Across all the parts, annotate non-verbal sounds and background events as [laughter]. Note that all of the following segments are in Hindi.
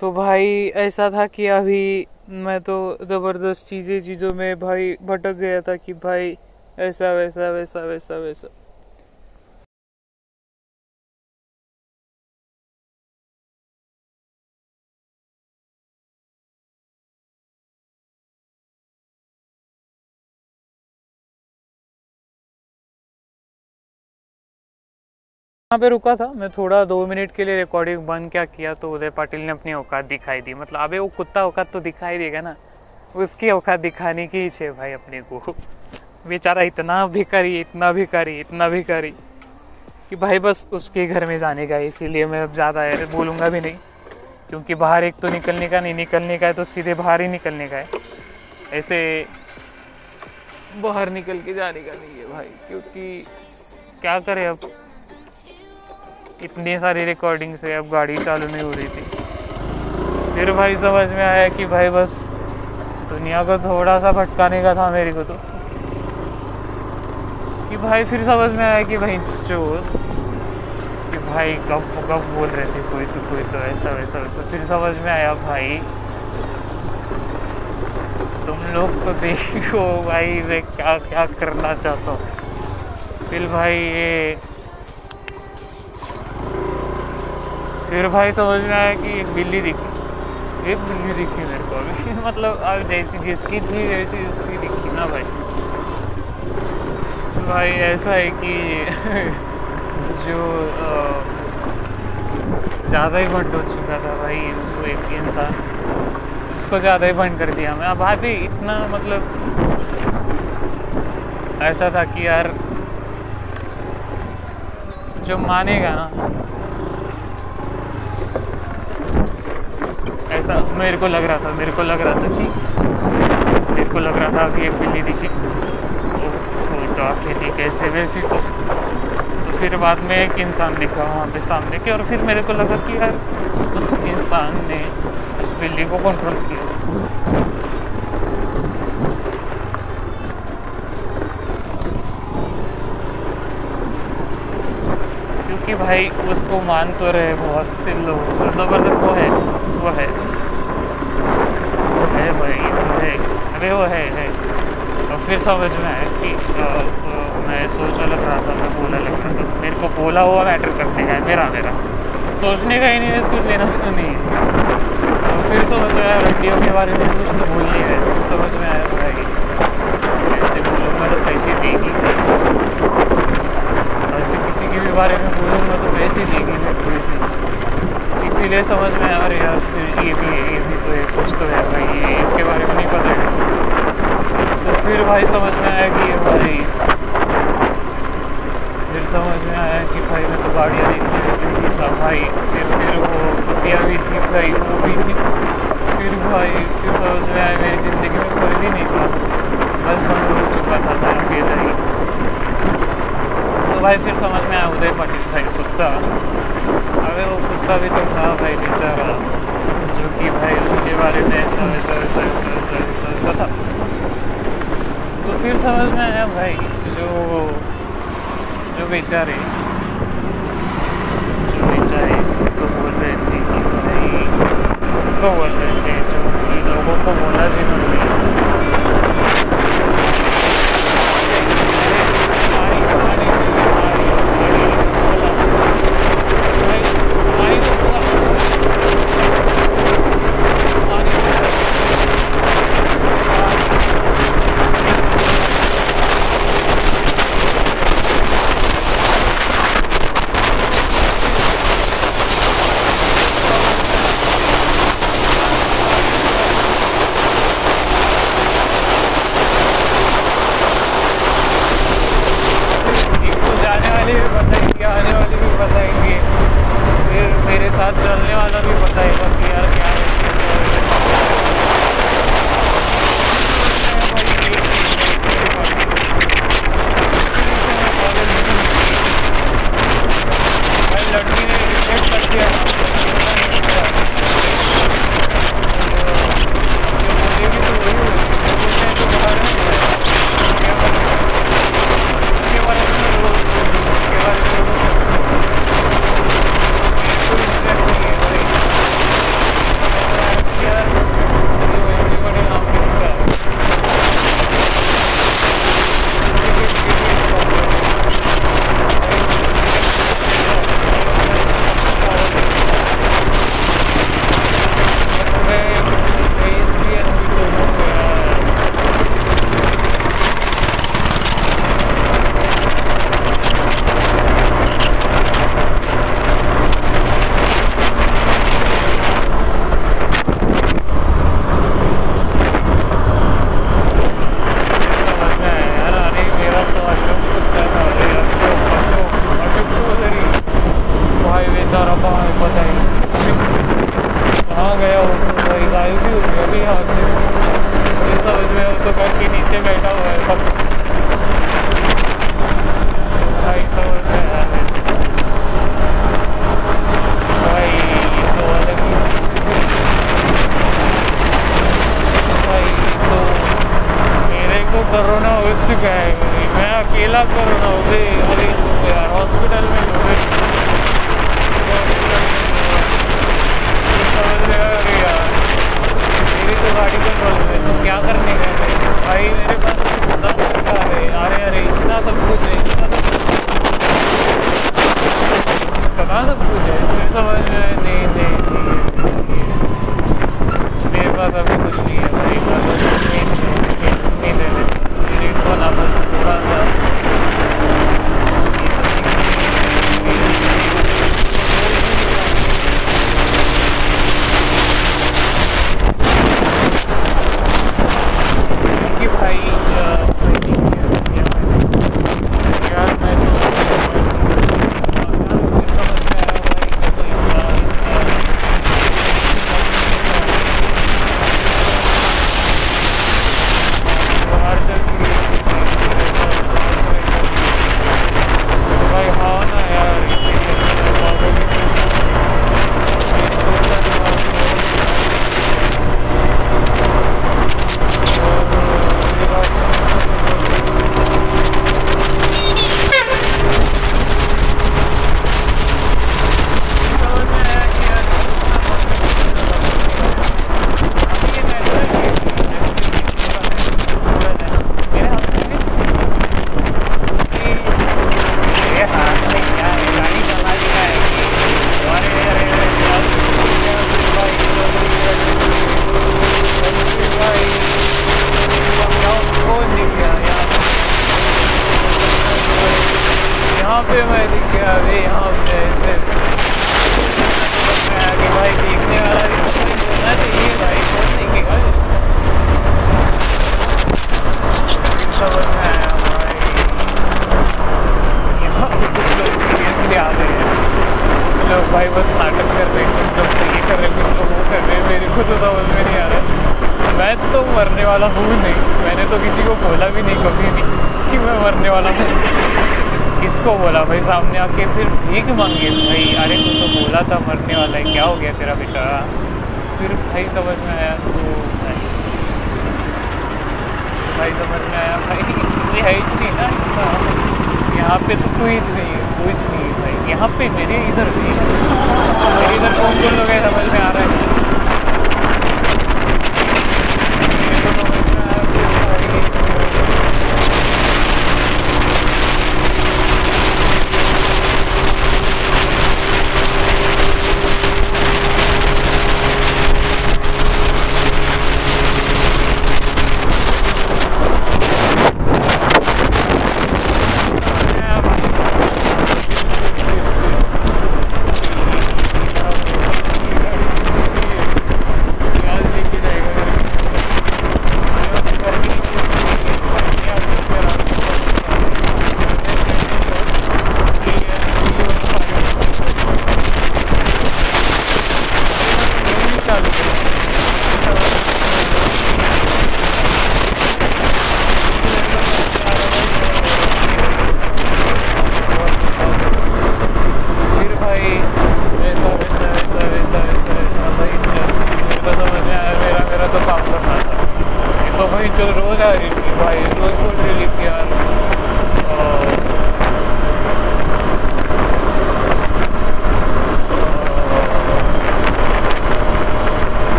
तो भाई, ऐसा था कि अभी मैं तो ज़बरदस्त चीज़ें, चीज़ों में भाई भटक गया था कि भाई, ऐसा, वैसा वैसा वैसा वैसा। यहाँ पे रुका था। मैं थोड़ा दो मिनट के लिए रिकॉर्डिंग बंद क्या किया तो उदय पाटिल ने अपनी औकात दिखाई दी। मतलब अबे वो कुत्ता औकात तो दिखाई देगा ना। उसकी औकात दिखाने की ही छे भाई अपने को। बेचारा इतना भिखारी इतना भिखारी इतना भिखारी कि भाई बस उसके घर में जाने का है। इसीलिए मैं अब ज़्यादा बोलूँगा भी नहीं। क्योंकि बाहर एक तो निकलने का नहीं, निकलने का है तो सीधे बाहर ही निकलने का है। ऐसे बाहर निकल के जाने का नहीं है भाई। क्योंकि क्या करें अब? इतनी सारी रिकॉर्डिंग से अब गाड़ी चालू नहीं हो रही थी। फिर भाई समझ में आया कि भाई बस दुनिया को थोड़ा सा भटकाने का था मेरे को तो। कि भाई फिर समझ में आया कि भाई चोर, कि भाई कब कब बोल रहे थे कोई तो कोई तो ऐसा, वैसा वैसा। फिर समझ में आया भाई, तुम लोग तो देखो भाई मैं क्या क्या करना चाहता हूँ। फिर भाई ये फिर भाई समझ में आया कि एक बिल्ली दिखी। एक बिल्ली दिखी मेरे को अभी। [laughs] मतलब अब जैसी जिसकी थी, वैसी उसकी दिखी ना भाई। भाई ऐसा है कि [laughs] जो ज़्यादा ही बंड हो चुका था भाई, वो एक इंसान। उसको ज़्यादा ही बंड कर दिया मैं। अब भाई इतना मतलब ऐसा था कि यार, जो मानेगा ना ऐसा मेरे को लग रहा था, मेरे को लग रहा था कि, मेरे को लग रहा था कि एक बिल्ली दिखी। तो आके थी कैसे वैसी तो तो फिर बाद में एक इंसान दिखा वहाँ पे सामने के और फिर मेरे को लगा कि यार, उस इंसान ने उस बिल्ली को कंट्रोल किया। क्योंकि भाई, उसको मान तो रहे बहुत से लोग ज़बरदस्त वो है वो है। भाई अरे वो है है तो फिर समझ में आया कि मैं सोच लग रहा था मैं बोला लग रहा था मेरे को बोला हुआ मैटर करने का है, मेरा मेरा. सोचने का ही नहीं है कुछ लेना तो नहीं. है तो फिर समझ में आया वीडियो के बारे में कुछ तो बोलनी है समझ में आया भाई ऐसे बोलूँगा तो पैसे देगी ऐसे किसी के भी बारे में बोलूँगा तो पैसे देगी मैं इसीलिए समझ में आ रही है ये भी ये भी तो ये कुछ तो है भाई, ये इसके बारे में नहीं पता है। तो फिर भाई समझ में आया कि ये भाई फिर समझ में आया कि भाई मैं तो गाड़ियाँ देखने था भाई, फिर फिर वो कुतिया भी थी भाई, वो भी थी। फिर भाई, फिर समझ में आया मेरी ज़िंदगी में कोई भी नहीं था। बस बंद हो चुका था ही तो भाई फिर समझ में आया उदय पाटिल भाई कुत्ता अरे वो कुत्ता भी तो था भाई, बेचारा। जो कि भाई उसके बारे में ऐसा वैसा वैसा वैसा वैसा वैसा था। तो फिर समझ में आया भाई, जो जो बेचारे जो बेचारे तो बोल रहे थे कि भाई तो बोल रहे थे, जो कि लोगों को बोला जिन्होंने। वाला हूँ नहीं। मैंने तो किसी को बोला भी नहीं, कभी भी, कि मैं मरने वाला हूँ। किसको बोला भाई? सामने आके फिर भीख मांगे। भाई, अरे तू तो बोला था मरने वाला है, क्या हो गया तेरा बेटा? फिर भाई समझ में आया तो भाई समझ में आया, भाई इतनी हाइट नहीं ना यहाँ पे तो कोई नहीं है कोई नहीं है भाई। यहाँ पे मेरे इधर भी मेरे इधर कौन कौन लोग है, समझ में आ रहा है?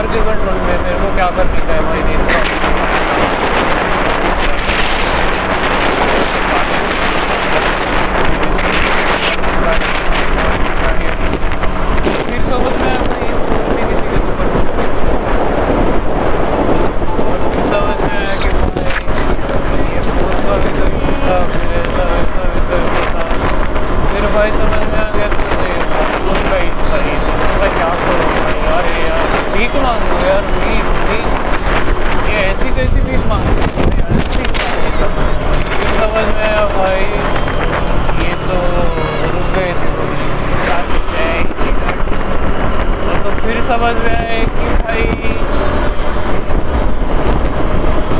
पर के कंट्रोल में मेरे को क्या करने का है भाई समझ में आए कि भाई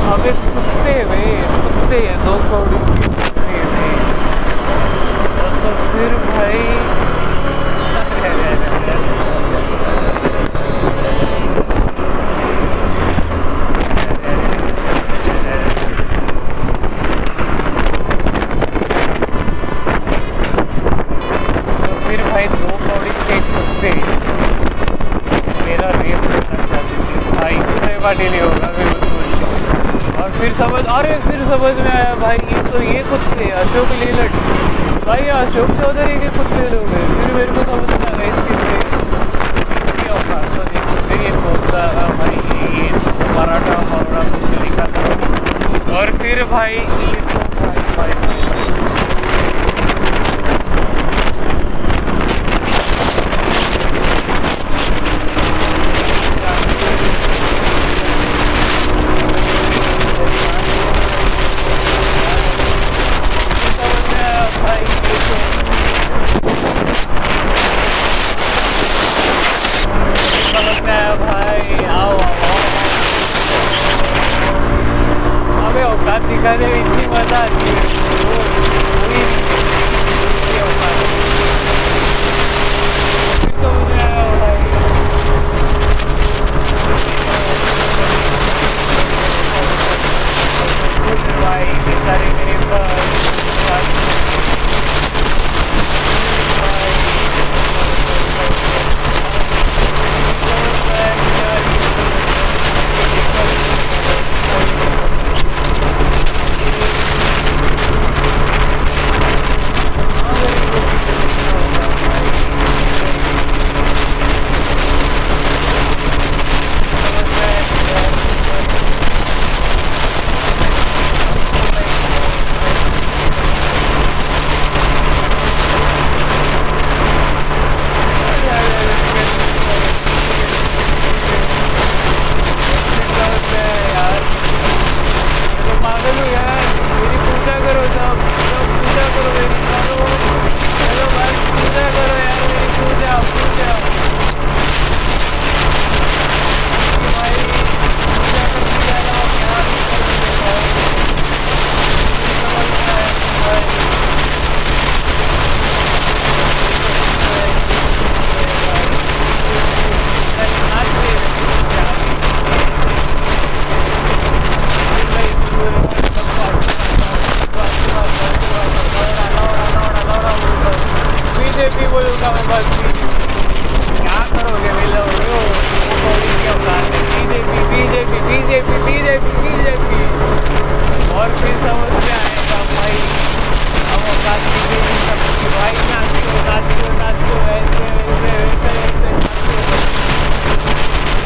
हमें खुद से वे खुद से है दो करोड़ी अशोक ले लट भाई, अशोक चौधरी के कुछ कुत्ते लोग हैं। फिर मेरे को समझ में आ गया इसके लिए भाई, ये मराठा और फिर भाई बोलूँगा मैं बस क्या करोगे मिलो BJP BJP BJP BJP BJP और फिर समस्या है आएगा भाई अब औकात की? बीजेपी सब भाई नाच के औकात ऐसे ऐसे ऐसे ऐसे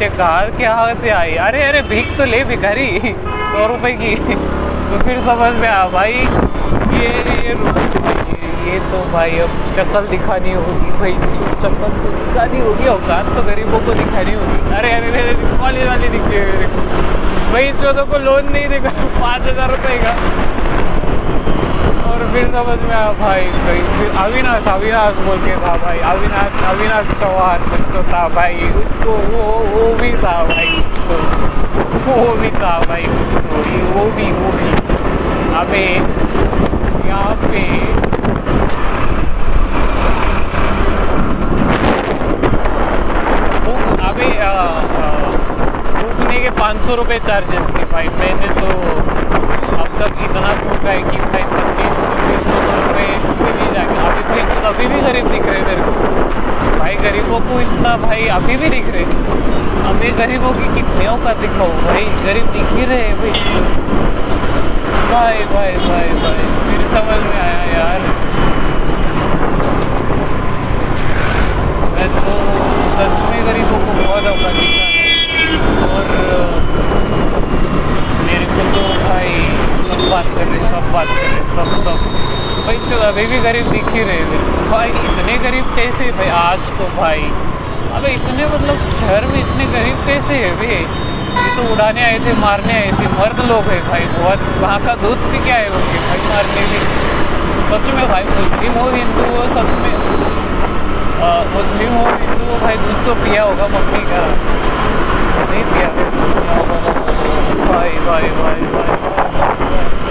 पीछे कार के हाथ से आई? अरे अरे, भीख तो ले भिखारी, सौ रुपए की। तो फिर समझ में आया, भाई, ये ये ये तो भाई, अब शक्ल दिखानी होगी, भाई शक्ल तो दिखानी होगी, औकात तो गरीबों को दिखानी होगी। अरे अरे अरे कॉलेज वाले दिखे भाई चौदह को लोन नहीं देगा पाँच हज़ार रुपये का। और फिर समझ में आया भाई फिर अविनाश अविनाश बोल के था भाई, अविनाश अविनाश चौहान तो था भाई उसको वो वो भी था भाई तो वो भी था भाई तो वो भी वो भी। अबे, यहाँ पे। अभी फूकने के पाँच सौ रुपये चार्जेस थे भाई, मैंने तो अब तक इतना फूका है कि भाई सौ रुपये नहीं जाके, अभी भाई अभी भी गरीब दिख रहे मेरे को। भाई, गरीबों को इतना, भाई, अभी भी दिख रहे। हमें गरीबों की कितने औकात दिखाओ भाई? गरीब दिख ही रहे भाई। भाई भाई भाई भाई फिर समझ में आया यार। मैं तो सच में गरीबों को बहुत औकात दिखा और, मेरे को तो भाई, सब बात कर रहे सब बात कर रहे सब सब। भाई तो अभी भी गरीब दिख ही रहे को भाई, इतने गरीब कैसे भाई, आज तो भाई, अबे इतने मतलब शहर में इतने गरीब कैसे है भाई? ये तो उड़ाने आए थे, मारने आए थे, मर्द लोग हैं भाई, बहुत। वहाँ का दूध पी के आए होंगे भाई, मारने भी सच में भाई, मुस्लिम हो हिंदू हो सच में? मुस्लिम हो हिंदू हो भाई, दूध तो पिया होगा मम्मी का। नहीं पिया। भाई भाई भाई भाई भाई।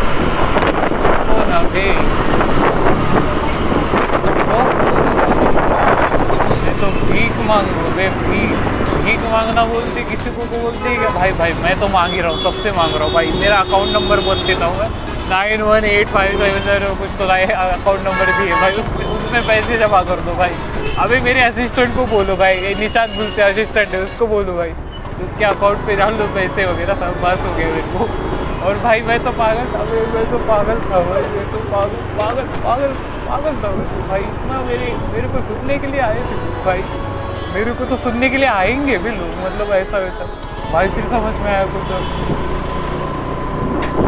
तो भीख मांगो बे भीख भीख मांगना बोलते, किसी को को बोलते क्या, भाई भाई, मैं तो मांग ही रहा हूँ, सबसे मांग रहा हूँ, भाई, मेरा अकाउंट नंबर बोल देता हूँ मैं nine one eight five seven zero कुछ तो अकाउंट नंबर भी है भाई, उसमें पैसे जमा कर दो, भाई, अभी मेरे असिस्टेंट को बोलो, भाई निशाद बोलते असिस्टेंट है, उसको बोलो, भाई उसके अकाउंट पे डाल दो, पैसे वगैरह सब बस हो गए मेरे को। और भाई, मैं तो पागल था, मैं तो पागल था भाई मैं तो पागल पागल पागल पागल था भाई, इतना मेरे मेरे को सुनने के लिए आए थे। भाई, मेरे को तो सुनने के लिए आएँगे भी लोग मतलब ऐसा वैसा। भाई, फिर समझ में आया कुछ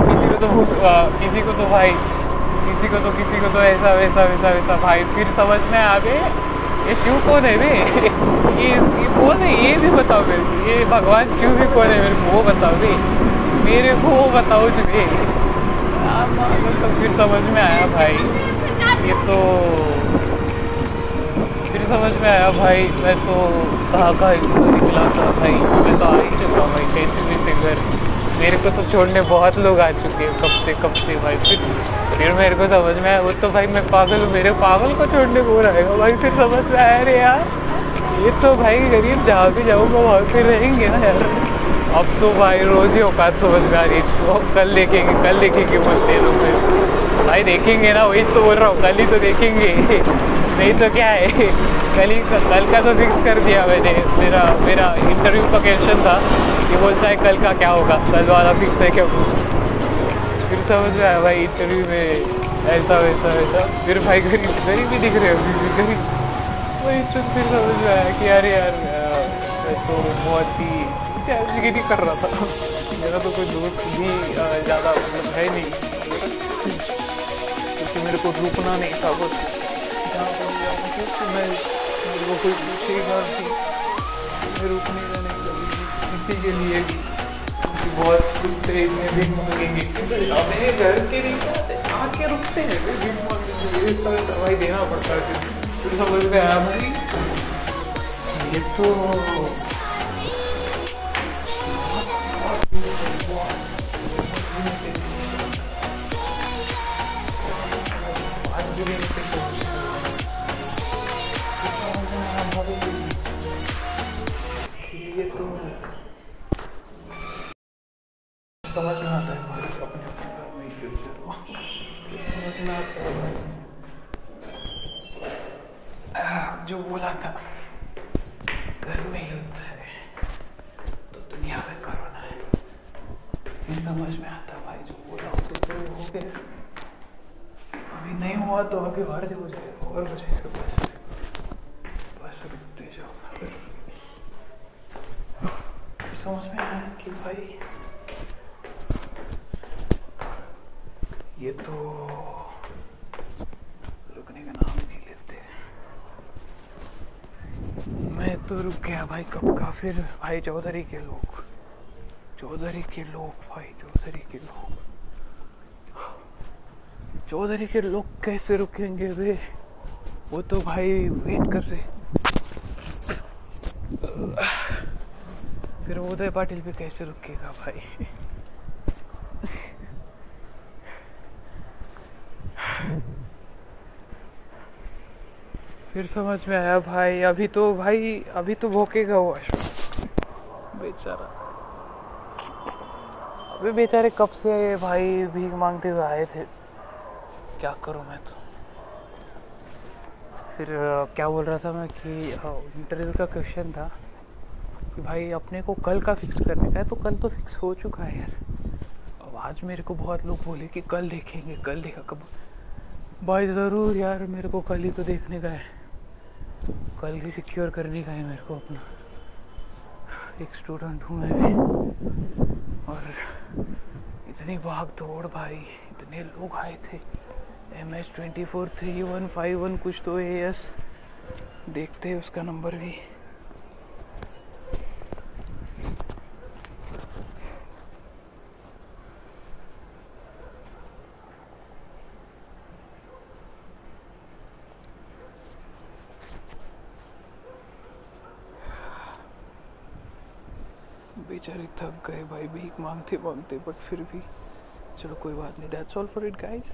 किसी को तो किसी को तो भाई, किसी को तो किसी को तो ऐसा, वैसा वैसा वैसा। भाई, फिर समझ में आ गए, ये शिव कौन है बे ये ये कौन है ये भी बताओ मेरे को, ये भगवान क्यों भी कौन है मेरे को, वो बताओ बे मेरे को वो बताओ चुके बे तो फिर समझ में आया भाई। ये तो फिर समझ में आया भाई, मैं तो धागा निकला था भाई, मैं तो आ ही चुका भाई, कैसे भी सिंगर मेरे को तो छोड़ने बहुत लोग आ चुके हैं, कब से कब से भाई, फिर फिर मेरे को समझ में आया, वो तो भाई मैं पागल मेरे पागल को छोड़ने को रहेगा भाई फिर समझ में आया अरे यार। ये तो भाई गरीब जहाँ भी जाऊँगा, वहाँ पे रहेंगे ना यार। अब तो भाई रोज़ ही औकात समझ में आ रही है। कल देखेंगे कल देखेंगे बोलते लोग भाई देखेंगे ना, वही तो बोल रहा हूँ, कल ही तो देखेंगे। नहीं तो क्या है? कल ही कल का तो फिक्स कर दिया मैंने। मेरा मेरा इंटरव्यू का क्वेश्चन था कि बोलता है कल का क्या होगा? कल वाला फिक्स है क्या फिर समझ में आया भाई इंटरव्यू में ऐसा, वैसा वैसा। फिर भाई गरीब गरीब भी दिख रहे अभी भी गरीब वही फिर समझ में आया कि यार यार तो बहुत ही नहीं कर रहा था। मेरा तो कोई दोस्त भी ज़्यादा मतलब है नहीं। क्योंकि मेरे को रुकना नहीं था बस। जहाँ पर मैं मेरे को कोई पूछेगा कि मैं रुकने का नहीं कभी किसी के लिए भी बहुत रुकते में भी मांगेंगे। अपने घर के नहीं आके रुकते हैं। भी मांगेंगे। इसका दवाई देना पड़ता है। फिर समझ में आया भाई जो बोला था, घर में युद्ध है तो दुनिया में करोना है। ये समझ में आता भाई, जो बोला हो तो प्रयोग हो गया। अभी नहीं हुआ तो अभी हर और हो जाएगा, और हो जाएगा बस बस रुकते जाओ। समझ में आया कि भाई तो गया भाई? कब का फिर भाई चौधरी के लोग। चौधरी के लोग, भाई चौधरी के लोग। चौधरी के लोग कैसे रुकेंगे वे? वो तो भाई वेट कर रहे फिर उदय पाटिल भी कैसे रुकेगा भाई? फिर समझ में आया भाई अभी तो भाई अभी तो भोकेगा वो अशोक बेचारा। अभी बेचारे कब से भाई भीख मांगते हुए आए थे? क्या करूँ मैं तो? फिर क्या बोल रहा था मैं कि इंटरव्यू का क्वेश्चन था कि भाई अपने को कल का फिक्स करने का है तो कल तो फिक्स हो चुका है यार। अब आज मेरे को बहुत लोग बोले कि कल देखेंगे कल देखा कब भाई ज़रूर यार मेरे को कल ही तो देखने का है। कल ही सिक्योर करने का है मेरे को अपना। एक स्टूडेंट हूँ मैं। भी और इतनी भाग दौड़ भाई, इतने लोग आए थे। M S twenty four three one five one कुछ तो ए एस देखते हैं उसका नंबर भी बेचारे थक गए भाई, भीख मांगते मांगते बट फिर भी चलो कोई बात नहीं that's all for it guys